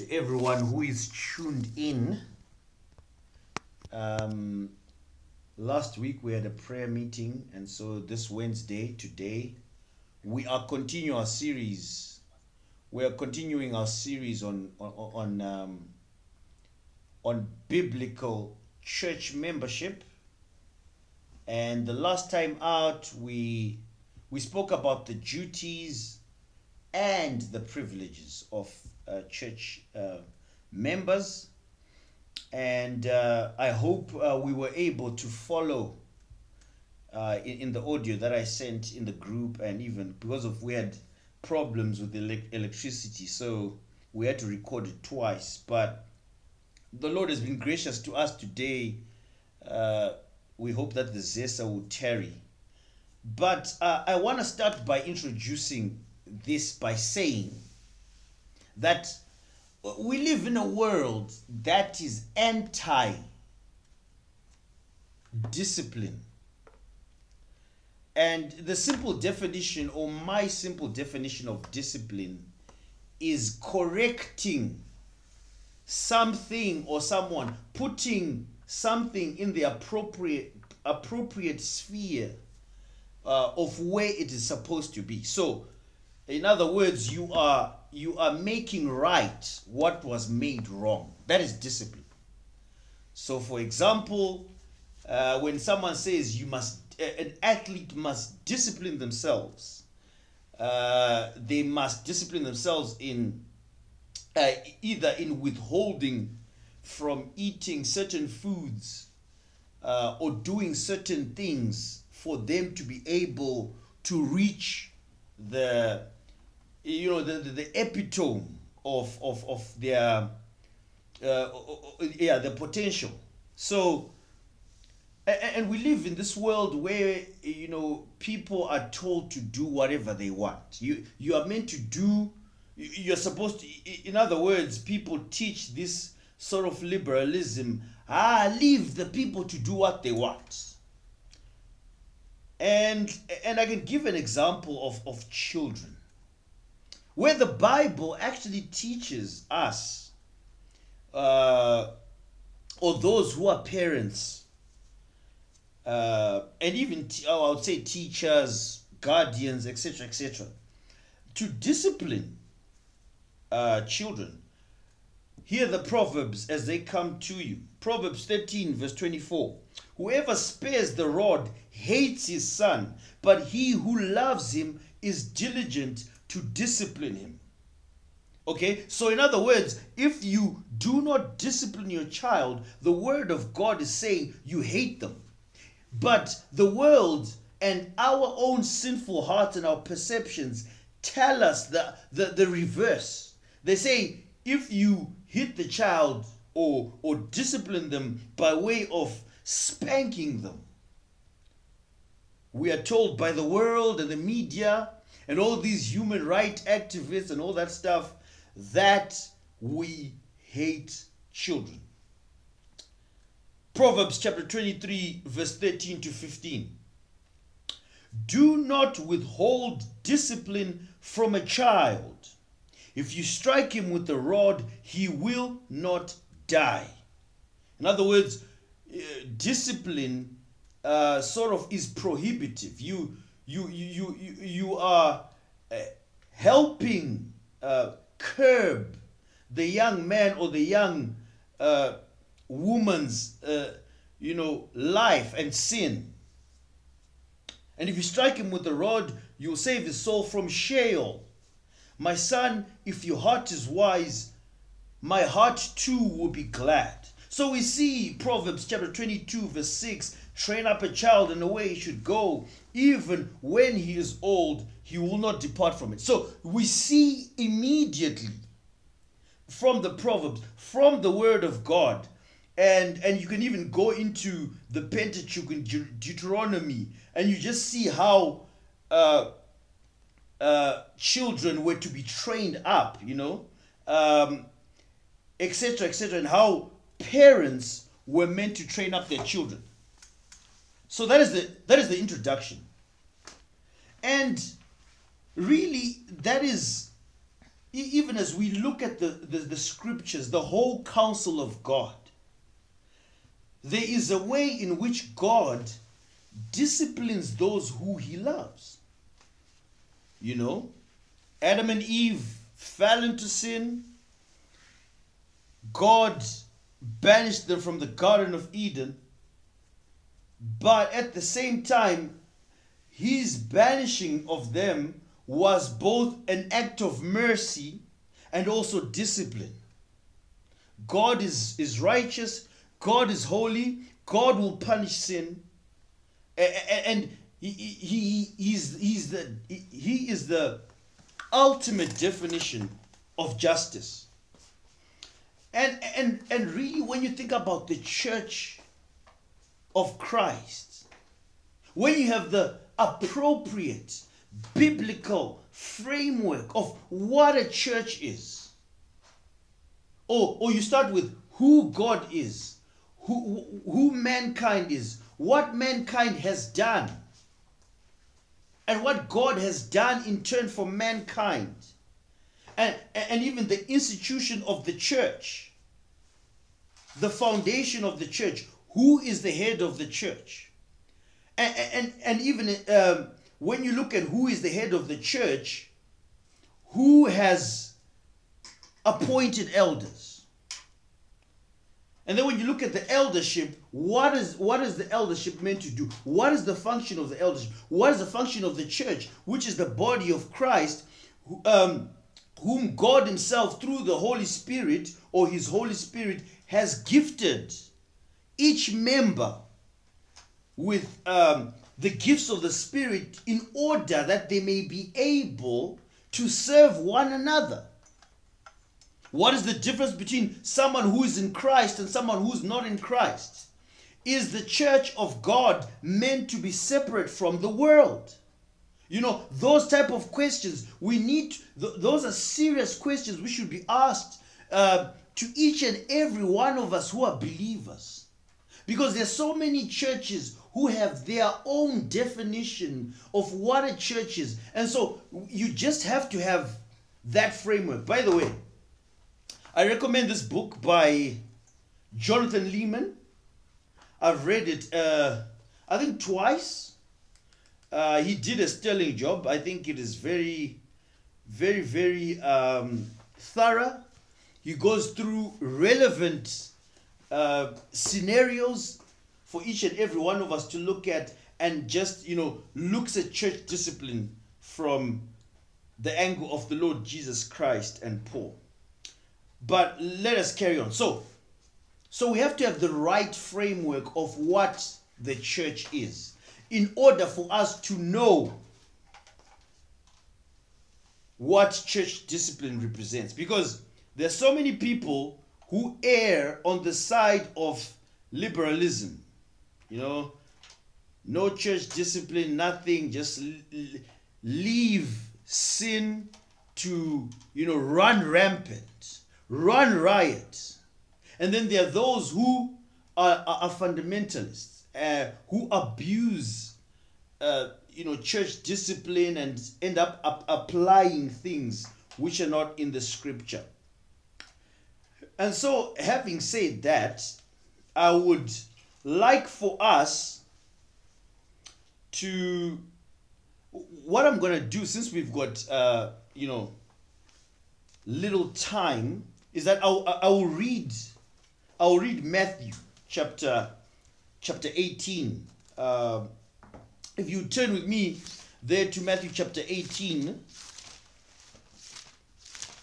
to everyone who is tuned in. Um, last week we had a prayer meeting, and so this Wednesday, today, we are continuing our series. We are continuing our series on on on, um, on biblical church membership. And the last time out, we we spoke about the duties and the privileges of church uh, members. And uh, I hope uh, we were able to follow uh, in, in the audio that I sent in the group, and even because of we had problems with electricity, so we had to record it twice. But the Lord has been gracious to us today. Uh, we hope that the Zesa will tarry. But uh, I want to start by introducing this by saying that we live in a world that is anti discipline. And the simple definition, or my simple definition of discipline, is correcting something or someone, putting something in the appropriate appropriate sphere uh, of where it is supposed to be. So, in other words, you are you are making right what was made wrong. That is discipline. So, for example, uh, when someone says you must, an athlete must discipline themselves, uh, they must discipline themselves in uh, either in withholding from eating certain foods uh, or doing certain things for them to be able to reach the you know the, the, the epitome of of of their uh, yeah the potential. So and we live in this world where you know people are told to do whatever they want. You you are meant to do you're supposed to in other words people teach this sort of liberalism ah leave the people to do what they want. And and i can give an example of of children where the Bible actually teaches us, uh, or those who are parents, uh, and even oh, I would say teachers, guardians, etc., etc., to discipline uh, children. Hear the Proverbs as they come to you. Proverbs 13, verse 24. Whoever spares the rod hates his son, but he who loves him is diligent to discipline him. Okay, so in other words, if you do not discipline your child, the word of God is saying you hate them. But the world and our own sinful hearts and our perceptions tell us the, the, the reverse. They say if you hit the child or, or discipline them by way of spanking them, we are told by the world and the media and all these human rights activists and all that stuff that we hate children. Proverbs chapter 23, verse 13 to 15. Do not withhold discipline from a child. If you strike him with a rod, he will not die. In other words, uh, discipline uh, sort of is prohibitive. You you you you you are uh, helping uh, curb the young man or the young uh, woman's uh, you know life and sin. And if you strike him with a rod you'll save his soul from Sheol. My son if your heart is wise my heart too will be glad so we see proverbs chapter 22 verse 6 train up a child in the way he should go even when he is old, he will not depart from it. So we see immediately from the Proverbs, from the Word of God, and and you can even go into the Pentateuch and Deuteronomy, and you just see how uh, uh, children were to be trained up, you know, etc., um, etc., and how parents were meant to train up their children. So that is the that is the introduction. And really that is even as we look at the, the, the scriptures, the whole counsel of God, there is a way in which God disciplines those who he loves. You know, Adam and Eve fell into sin. God banished them from the Garden of Eden. But at the same time, his banishing of them was both an act of mercy and also discipline. God is, is righteous, God is holy, God will punish sin, and he, he, he's, he's the, he is the ultimate definition of justice. And, and, and really, when you think about the church of Christ, when you have the appropriate biblical framework of what a church is, or, or you start with who God is, who, who mankind is, what mankind has done, and what God has done in turn for mankind, and, and even the institution of the church, the foundation of the church, who is the head of the church. And, and, and even um, when you look at who is the head of the church, who has appointed elders? And then when you look at the eldership, what is what is the eldership meant to do? What is the function of the eldership? What is the function of the church, which is the body of Christ, um, whom God Himself, through the Holy Spirit or His Holy Spirit, has gifted each member with um, the gifts of the Spirit in order that they may be able to serve one another. What is the difference between someone who is in Christ and someone who's not in Christ? Is the church of God meant to be separate from the world? You know, those type of questions, we need, th- those are serious questions we should be asked uh, to each and every one of us who are believers. Because there's so many churches who have their own definition of what a church is. And so you just have to have that framework. By the way, I recommend this book by Jonathan Leeman. I've read it, uh, I think, twice. Uh, he did a sterling job. I think it is very, very, very um, thorough. He goes through relevant uh, scenarios for each and every one of us to look at and just, you know, looks at church discipline from the angle of the Lord Jesus Christ and Paul. But let us carry on. So, so we have to have the right framework of what the church is in order for us to know what church discipline represents. Because there's so many people who err on the side of liberalism. You know, no church discipline, nothing, just leave sin to, you know, run rampant run riot. And then there are those who are, are, are fundamentalists, uh, who abuse, uh, you know, church discipline and end up, up applying things which are not in the scripture. And so, having said that, I would like for us to what I'm going to do since we've got uh, you know little time is that I'll, I'll read I'll read Matthew chapter chapter 18. Uh, if you turn with me there to Matthew chapter 18.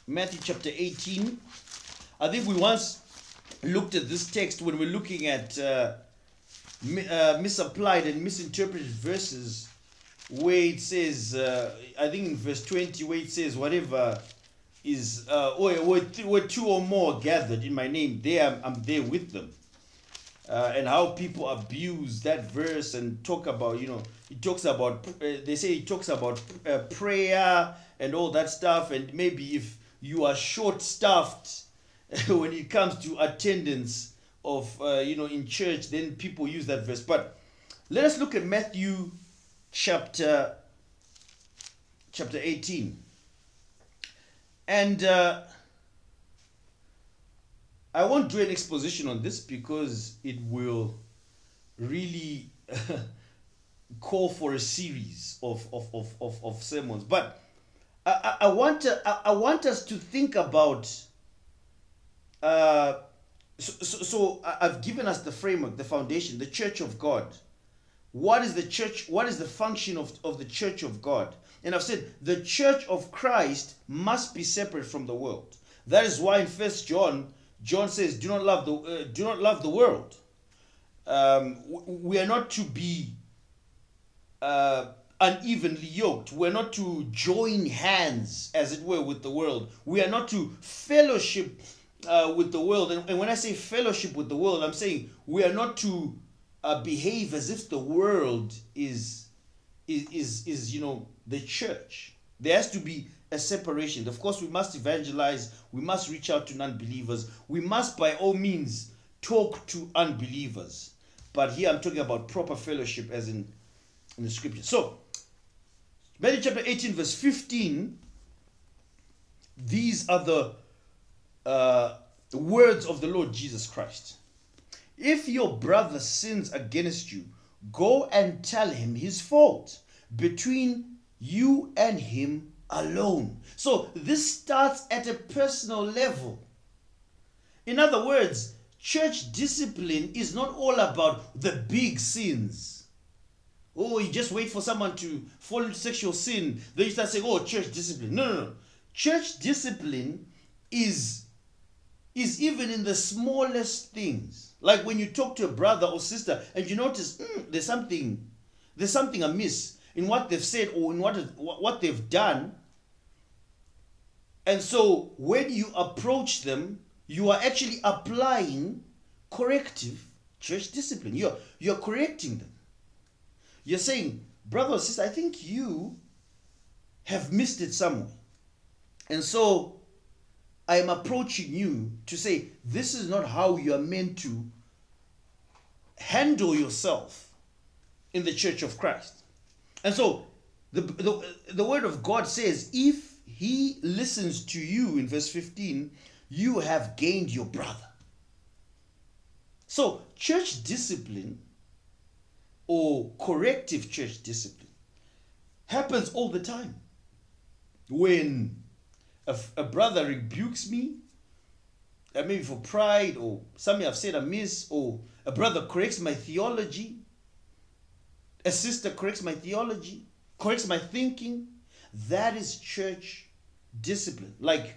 Matthew chapter 18. I think we once looked at this text when we're looking at uh, uh, misapplied and misinterpreted verses where it says, uh, I think in verse 20, where it says, whatever is uh, where, where, where two or more gathered in my name, there I'm, I'm there with them. Uh, and how people abuse that verse and talk about, you know, it talks about, uh, they say it talks about uh, prayer and all that stuff. And maybe if you are short staffed when it comes to attendance of, uh, you know, in church, then people use that verse. But let us look at Matthew chapter chapter 18 And uh, I won't do an exposition on this because it will really call for a series of, of, of, of, of sermons. But I, I, I want to, I, I want us to think about uh, so, so, so I've given us the framework, the foundation, the church of God. What is the church? What is the function of, of the church of God? And I've said the church of Christ must be separate from the world. That is why in First John, John says, "Do not love the uh, do not love the world." Um, we are not to be uh, unevenly yoked. We're not to join hands, as it were, with the world. We are not to fellowship uh, with the world. And, and when I say fellowship with the world, I'm saying we are not to uh, behave as if the world is, is, is, is, you know, the church. There has to be a separation. Of course, we must evangelize. We must reach out to non-believers. We must, by all means, talk to unbelievers. But here I'm talking about proper fellowship, as in in the scripture. So, Matthew chapter 18, verse 15, these are the uh, words of the Lord Jesus Christ. If your brother sins against you, go and tell him his fault between you and him alone. So, this starts at a personal level. In other words, church discipline is not all about the big sins. Oh, you just wait for someone to fall into sexual sin. Then you start saying, oh, church discipline. No, no, no. Church discipline is, is even in the smallest things. Like when you talk to a brother or sister and you notice "Hmm, there's something, there's something amiss in what they've said or in what, what they've done. And so when you approach them, you are actually applying corrective church discipline. You're, you're correcting them. You're saying, brother or sister, I think you have missed it somewhere. And so I am approaching you to say, this is not how you are meant to handle yourself in the church of Christ. And so the, the, the word of God says, if he listens to you in verse 15, you have gained your brother. So, church discipline or corrective church discipline happens all the time. When a, a brother rebukes me, uh, maybe for pride, or something I've said amiss, or a brother corrects my theology, a sister corrects my theology, corrects my thinking, that is church discipline. Like,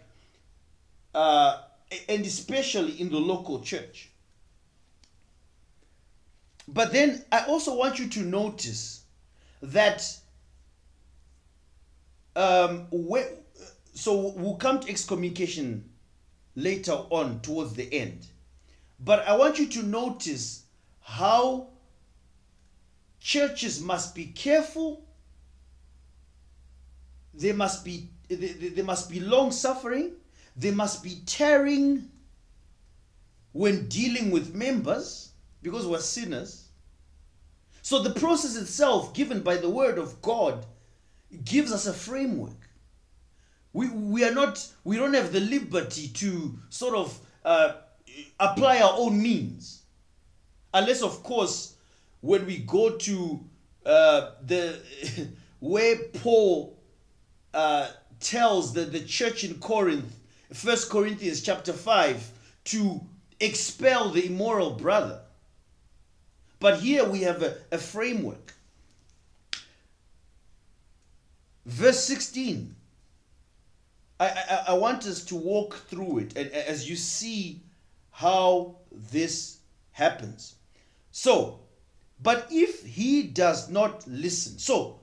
uh, and especially in the local church. But then I also want you to notice that um, where, so we'll come to excommunication later on towards the end. But I want you to notice how churches must be careful. They must be they, must be long suffering. They must be tearing when dealing with members because we're sinners. So the process itself, given by the word of God, gives us a framework. We, we are not we don't have the liberty to sort of uh, apply our own means, unless of course when we go to uh, the where Paul uh, tells the, the church in Corinth, First Corinthians chapter five, to expel the immoral brother. But here we have a, a framework. Verse 16. I, I, I want us to walk through it and as you see how this happens. So, but if he does not listen, so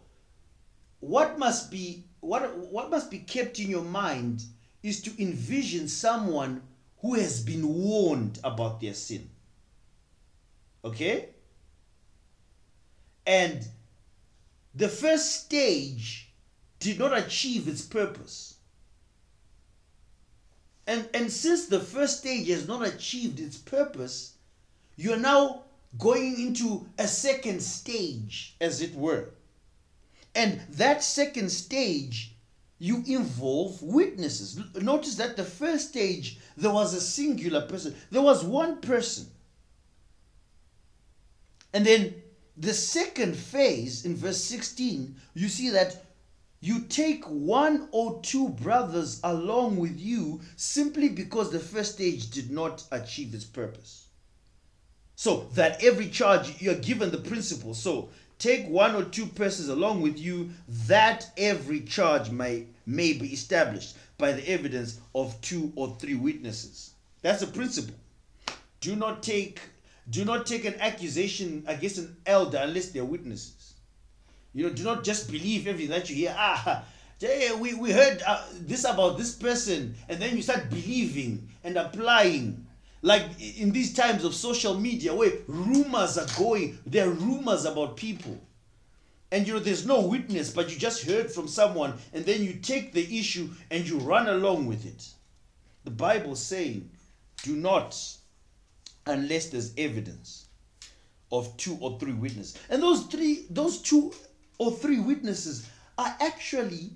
what must be what what must be kept in your mind is to envision someone who has been warned about their sin. Okay? And the first stage did not achieve its purpose. And, and since the first stage has not achieved its purpose, you're now going into a second stage, as it were. And that second stage you involve witnesses. Notice that the first stage, there was a singular person, there was one person. And then the second phase in verse 16, you see that you take one or two brothers along with you simply because the first stage did not achieve its purpose. So that every charge you're given the principle. So take one or two persons along with you that every charge may may be established by the evidence of two or three witnesses. That's a principle. Do not take do not take an accusation against an elder unless they're witnesses. You know, do not just believe everything that you hear. Ah, we, we heard uh, this about this person, and then you start believing and applying. Like in these times of social media where rumors are going, there are rumors about people. And you know, there's no witness, but you just heard from someone, and then you take the issue and you run along with it. The Bible saying, do not unless there's evidence of two or three witnesses. And those three, those two or three witnesses are actually,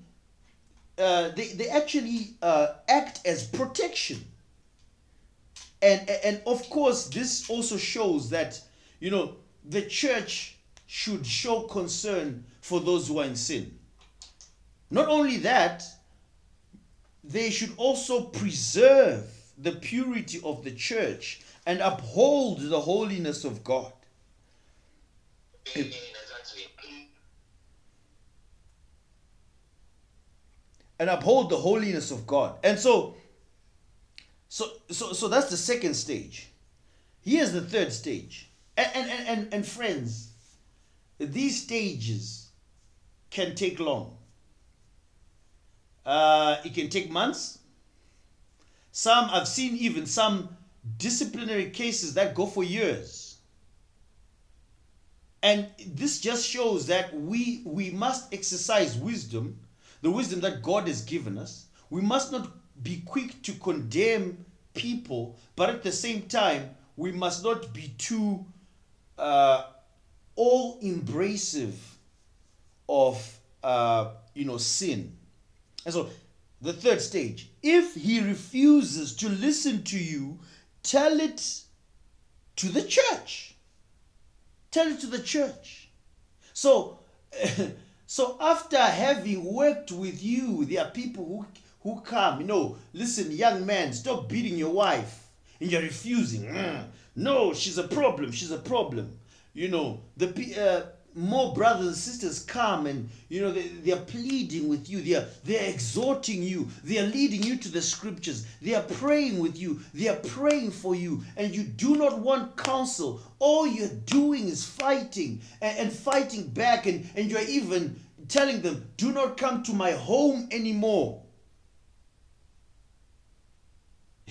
uh, they, they actually uh, act as protection. And, and of course, this also shows that, you know, the church should show concern for those who are in sin. Not only that, they should also preserve the purity of the church and uphold the holiness of God. and uphold the holiness of God. And so so so so that's the second stage. Here's the third stage. And and and, and friends, these stages can take long. Uh, it can take months. Some I've seen even some disciplinary cases that go for years. And this just shows that we we must exercise wisdom, the wisdom that God has given us. We must not be quick to condemn people, but at the same time, we must not be too uh, all embracive of uh, you know sin. And so the third stage, if he refuses to listen to you, tell it to the church. Tell it to the church. So, so after having worked with you, there are people who who come. You know, listen, young man, stop beating your wife, and you're refusing. Mm. No, she's a problem. She's a problem. You know, the uh, more brothers and sisters come and you know they, they are pleading with you they are they're exhorting you they are leading you to the scriptures they are praying with you they are praying for you and you do not want counsel all you're doing is fighting and, and fighting back and, and you're even telling them do not come to my home anymore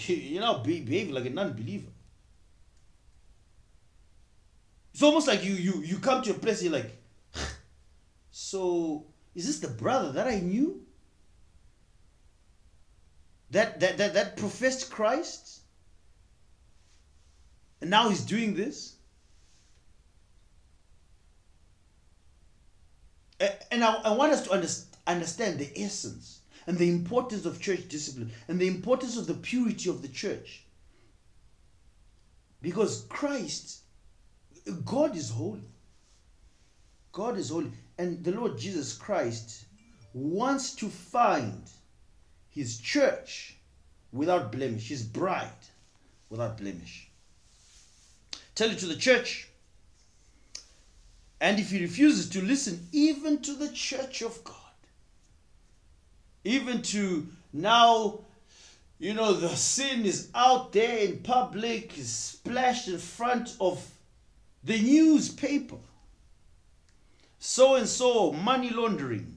you know behave like a non-believer it's almost like you you you come to a place you're like, so is this the brother that I knew? That that that that professed Christ? And now he's doing this? And I, I want us to understand the essence and the importance of church discipline and the importance of the purity of the church. Because Christ God is holy. God is holy. And the Lord Jesus Christ wants to find his church without blemish, his bride without blemish. Tell it to the church. And if he refuses to listen, even to the church of God, even to now, you know, the sin is out there in public, is splashed in front of the newspaper, so and so money laundering.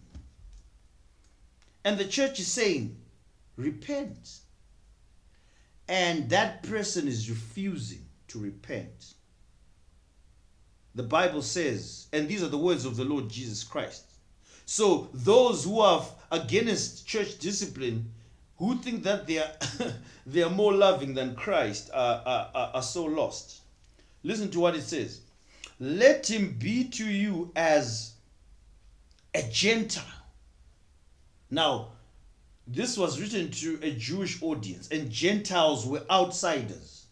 And the church is saying, repent. And that person is refusing to repent. The Bible says, and these are the words of the Lord Jesus Christ. So those who are against church discipline, who think that they are, they are more loving than Christ, are, are, are so lost. Listen to what it says. Let him be to you as a Gentile. Now, this was written to a Jewish audience, and Gentiles were outsiders.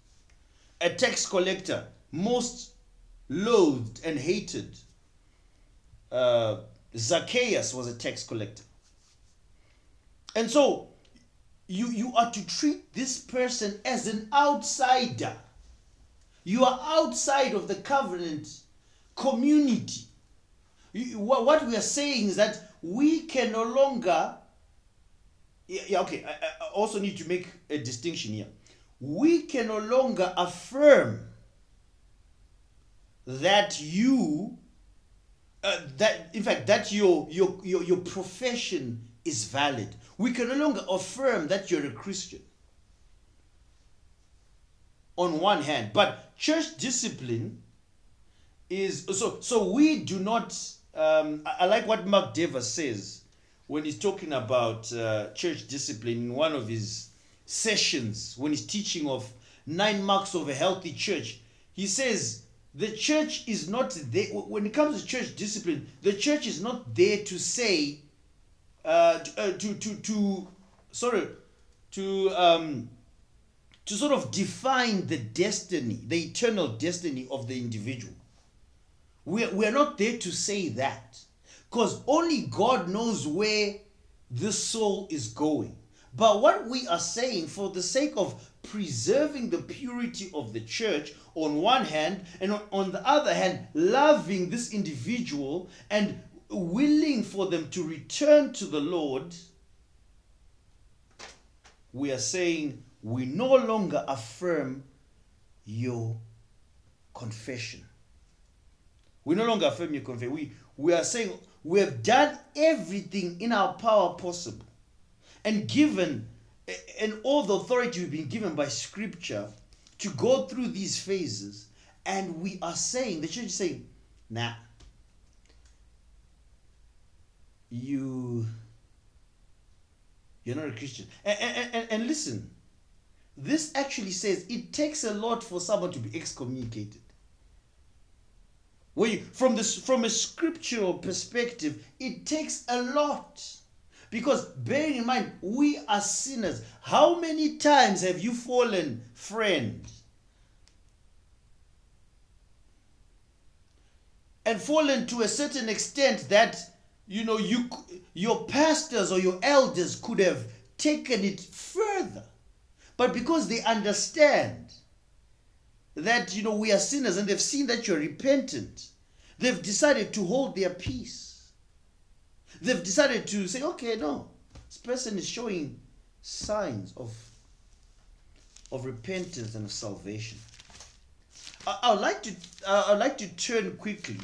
A tax collector, most loathed and hated. Uh, Zacchaeus was a tax collector. And so you, you are to treat this person as an outsider. You are outside of the covenant community. What we are saying is that we can no longer. Yeah, yeah okay. I, I also need to make a distinction here. We can no longer affirm that you uh, that in fact that your, your your your profession is valid. We can no longer affirm that you're a christian. On one hand but church discipline is so so we do not um, I, I like what mark dever says when he's talking about uh, church discipline in one of his sessions when he's teaching of nine marks of a healthy church. He says the church is not there. When it comes to church discipline the church is not there to say uh, uh, to to to sorry to um to sort of define the destiny the eternal destiny of the individual. We're, we're not there to say that because only god knows where this soul is going. But what we are saying for the sake of preserving the purity of the church on one hand, and on, the other hand, loving this individual and willing for them to return to the Lord, we are saying we no longer affirm your confession. We no longer affirm your confession. We, we are saying we have done everything in our power possible and given and all the authority we've been given by scripture to go through these phases and we are saying the church is saying nah. You you're not a christian. And, and, and, and listen this actually says it takes a lot for someone to be excommunicated. You, from this from a scriptural perspective it takes a lot because bear in mind, we are sinners. How many times have you fallen, friend? And fallen to a certain extent that you know you your pastors or your elders could have taken it further. But because they understand that you know we are sinners and they've seen that you're repentant, they've decided to hold their peace. They've decided to say, okay, no, this person is showing signs of, of repentance and of salvation. I, I would like to uh, I'd like to turn quickly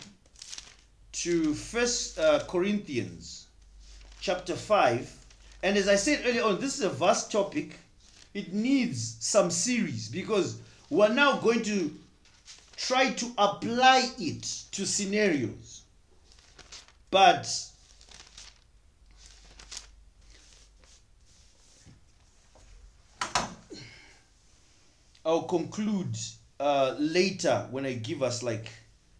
to First uh, Corinthians chapter five, and as I said earlier on, this is a vast topic. It needs some series because we're now going to try to apply it to scenarios. But I'll conclude uh, later when I give us like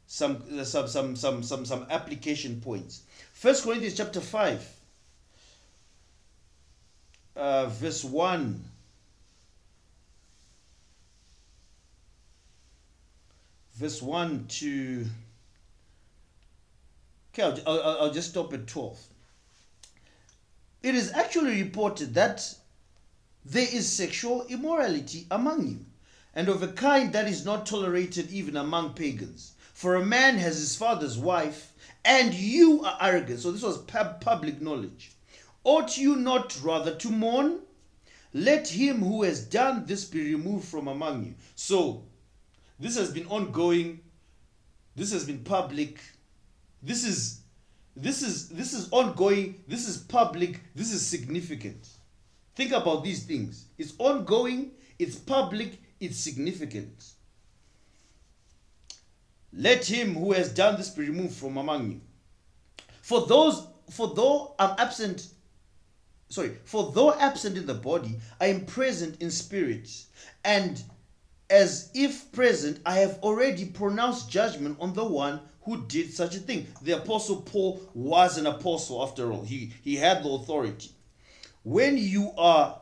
some some some some some some application points. First Corinthians chapter five, uh, verse one. Verse 1 to. Okay, I'll, I'll, I'll just stop at 12. It is actually reported that there is sexual immorality among you and of a kind that is not tolerated even among pagans. For a man has his father's wife, and you are arrogant. So this was pub- public knowledge. Ought you not rather to mourn? Let him who has done this be removed from among you. So this has been ongoing. This has been public. This is this is this is ongoing. This is public. This is significant. Think about these things. It's ongoing, it's public, its significance. Let him who has done this be removed from among you. For those, for though I'm absent, sorry, for though absent in the body, I am present in spirit, and as if present, I have already pronounced judgment on the one who did such a thing. The apostle Paul was an apostle after all. He he had the authority. when you are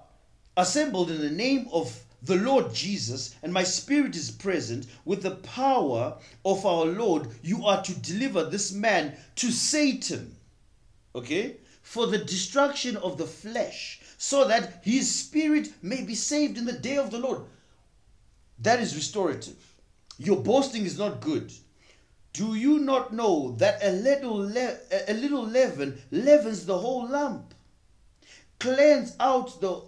assembled in the name of the Lord Jesus, and my spirit is present with the power of our Lord, you are to deliver this man to Satan. Okay? For the destruction of the flesh, so that his spirit may be saved in the day of the Lord. That is restorative. Your boasting is not good. Do you not know that a little le- a little leaven leavens the whole lump? Cleanse out the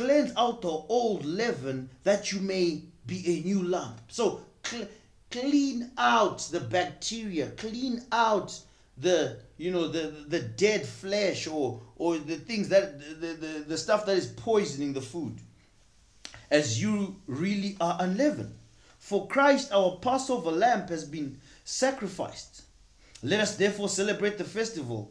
cleanse out the old leaven that you may be a new lump. So cl- clean out the bacteria, clean out the you know the the dead flesh or or the things that the, the, the stuff that is poisoning the food as you really are unleavened for christ our passover lamb has been sacrificed let us therefore celebrate the festival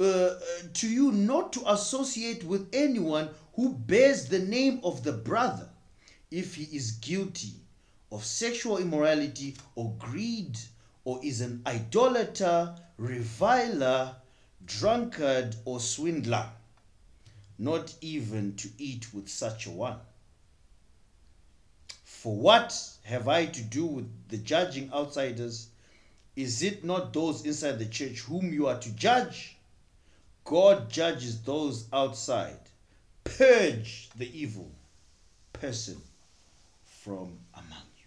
uh, to you not to associate with anyone who bears the name of the brother if he is guilty of sexual immorality or greed or is an idolater, reviler, drunkard, or swindler, not even to eat with such a one. For what have I to do with the judging outsiders? Is it not those inside the church whom you are to judge? God judges those outside. Purge the evil person from among you.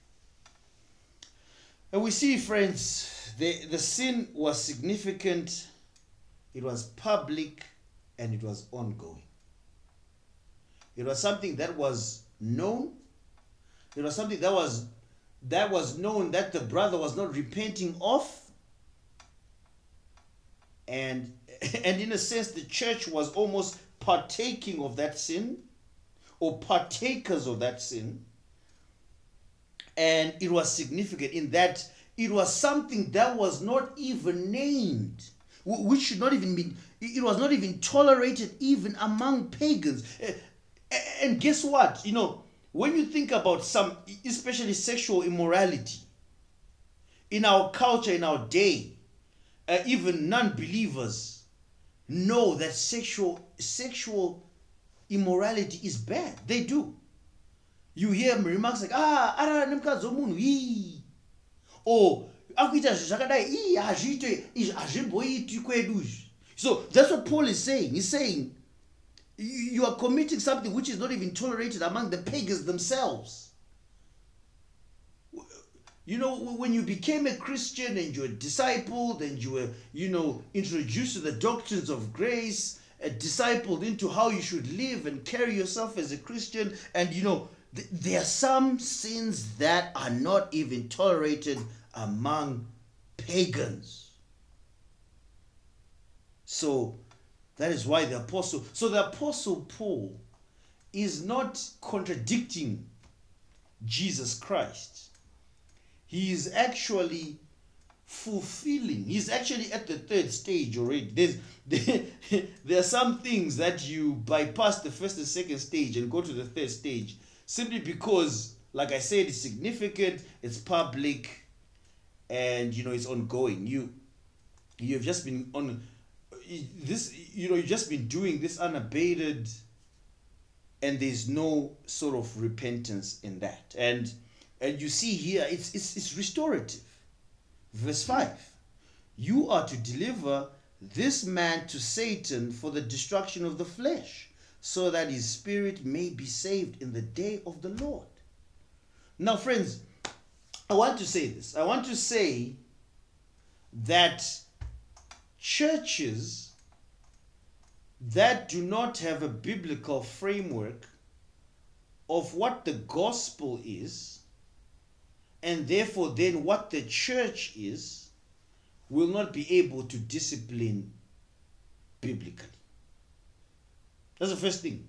And we see, friends, the, the sin was significant, it was public, and it was ongoing. It was something that was known. It was something that was that was known that the brother was not repenting of. And and in a sense, the church was almost partaking of that sin or partakers of that sin. And it was significant in that it was something that was not even named, which should not even be, it was not even tolerated even among pagans. And guess what? You know, when you think about some, especially sexual immorality, in our culture, in our day, uh, even non believers, know that sexual sexual immorality is bad. They do. You hear remarks like, ah, ara nemukadzi womunhu ii or akuita zvakadai ii hazviitwe izvi so that's what paul is saying he's saying you are committing something which is not even tolerated among the pagans themselves you know, when you became a Christian and you were discipled and you were, you know, introduced to the doctrines of grace, uh, discipled into how you should live and carry yourself as a Christian, and you know, th- there are some sins that are not even tolerated among pagans. So that is why the apostle, so the apostle Paul is not contradicting Jesus Christ he is actually fulfilling. He's actually at the third stage already. There's there, there are some things that you bypass the first and second stage and go to the third stage simply because like i said it's significant it's public and you know it's ongoing. You you have just been on this you know you've just been doing this unabated and there's no sort of repentance in that. And and you see here, it's, it's, it's restorative. Verse 5 You are to deliver this man to Satan for the destruction of the flesh, so that his spirit may be saved in the day of the Lord. Now, friends, I want to say this. I want to say that churches that do not have a biblical framework of what the gospel is and therefore then what the church is will not be able to discipline biblically. That's the first thing.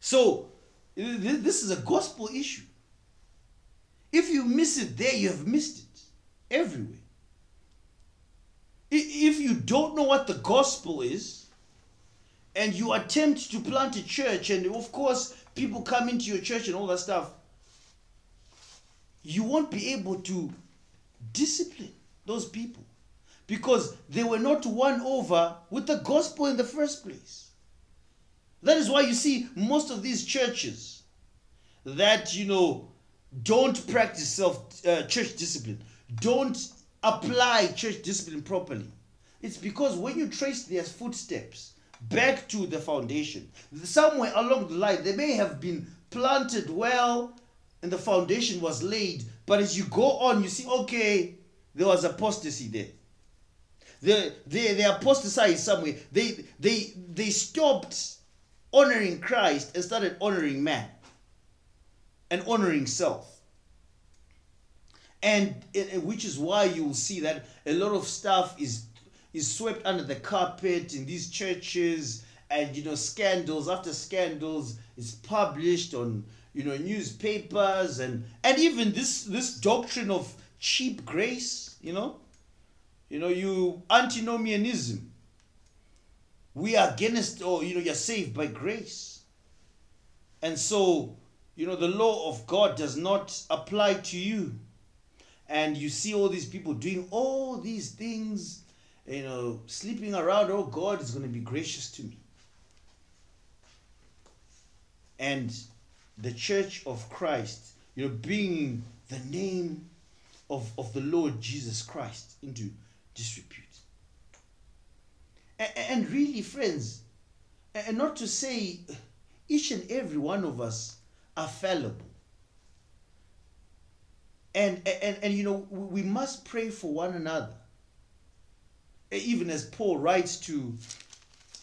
So, this is a gospel issue. If you miss it there, you have missed it everywhere. If you don't know what the gospel is, and you attempt to plant a church, and of course, people come into your church and all that stuff, you won't be able to discipline those people because they were not won over with the gospel in the first place. That is why you see most of these churches that, you know, don't practice self uh, church discipline, don't apply church discipline properly. It's because when you trace their footsteps back to the foundation, somewhere along the line, they may have been planted well and the foundation was laid, but as you go on, you see, okay, there was apostasy there. They, they, they apostatized somewhere. They, they, they stopped honoring Christ and started honoring man and honoring self. And it, which is why you will see that a lot of stuff is is swept under the carpet in these churches and you know scandals after scandals is published on you know newspapers and and even this this doctrine of cheap grace you know? You know you antinomianism. We are against or you know you're saved by grace. And so you know the law of god does not apply to you. And you see all these people doing all these things you know sleeping around oh god is going to be gracious to me. And the church of christ you know bringing the name of, of the lord jesus christ into disrepute. And, and really friends and not to say each and every one of us are fallible. And and and you know we must pray for one another. Even as paul writes to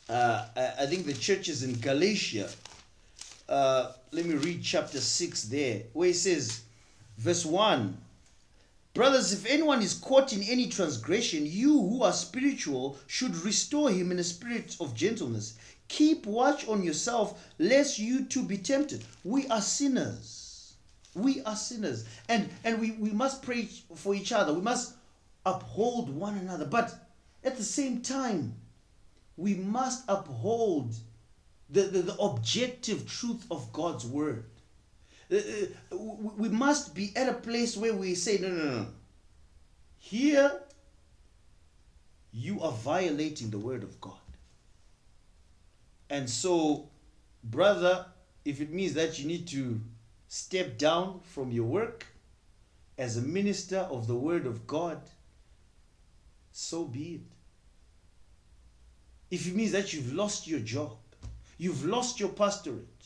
uh, i think the churches in galatia uh, let me read chapter 6 there where he says verse 1 brothers if anyone is caught in any transgression you who are spiritual should restore him in a spirit of gentleness keep watch on yourself lest you too be tempted we are sinners we are sinners. And and we, we must pray for each other. We must uphold one another. But at the same time, we must uphold the, the, the objective truth of God's word. Uh, uh we must be at a place where we say, no, no, no. Here, you are violating the word of God. And so, brother, if it means that you need to step down from your work as a minister of the Word of God, so be it. If it means that you've lost your job, you've lost your pastorate,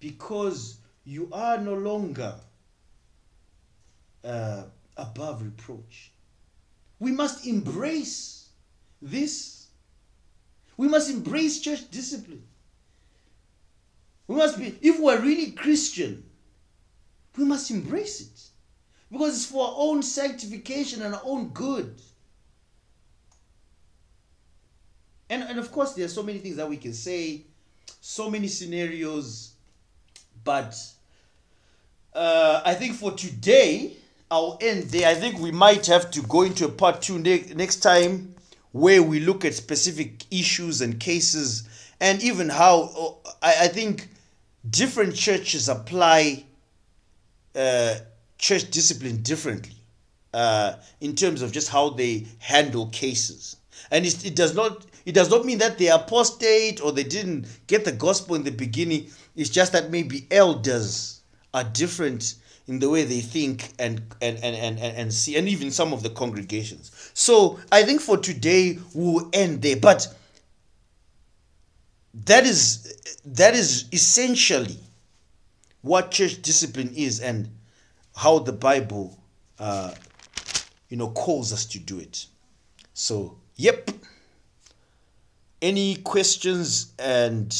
because you are no longer uh, above reproach. We must embrace this. We must embrace church discipline. We must be, if we're really Christian, we must embrace it. Because it's for our own sanctification and our own good. And, and of course, there are so many things that we can say, so many scenarios, but uh, I think for today, I'll end there. I think we might have to go into a part two ne- next time where we look at specific issues and cases and even how uh, I, I think different churches apply uh, church discipline differently uh, in terms of just how they handle cases. And it, it does not it does not mean that they apostate or they didn't get the gospel in the beginning. It's just that maybe elders are different in the way they think and and, and, and, and see, and even some of the congregations. So I think for today we'll end there. But that is that is essentially what church discipline is and how the bible uh, you know calls us to do it so yep any questions and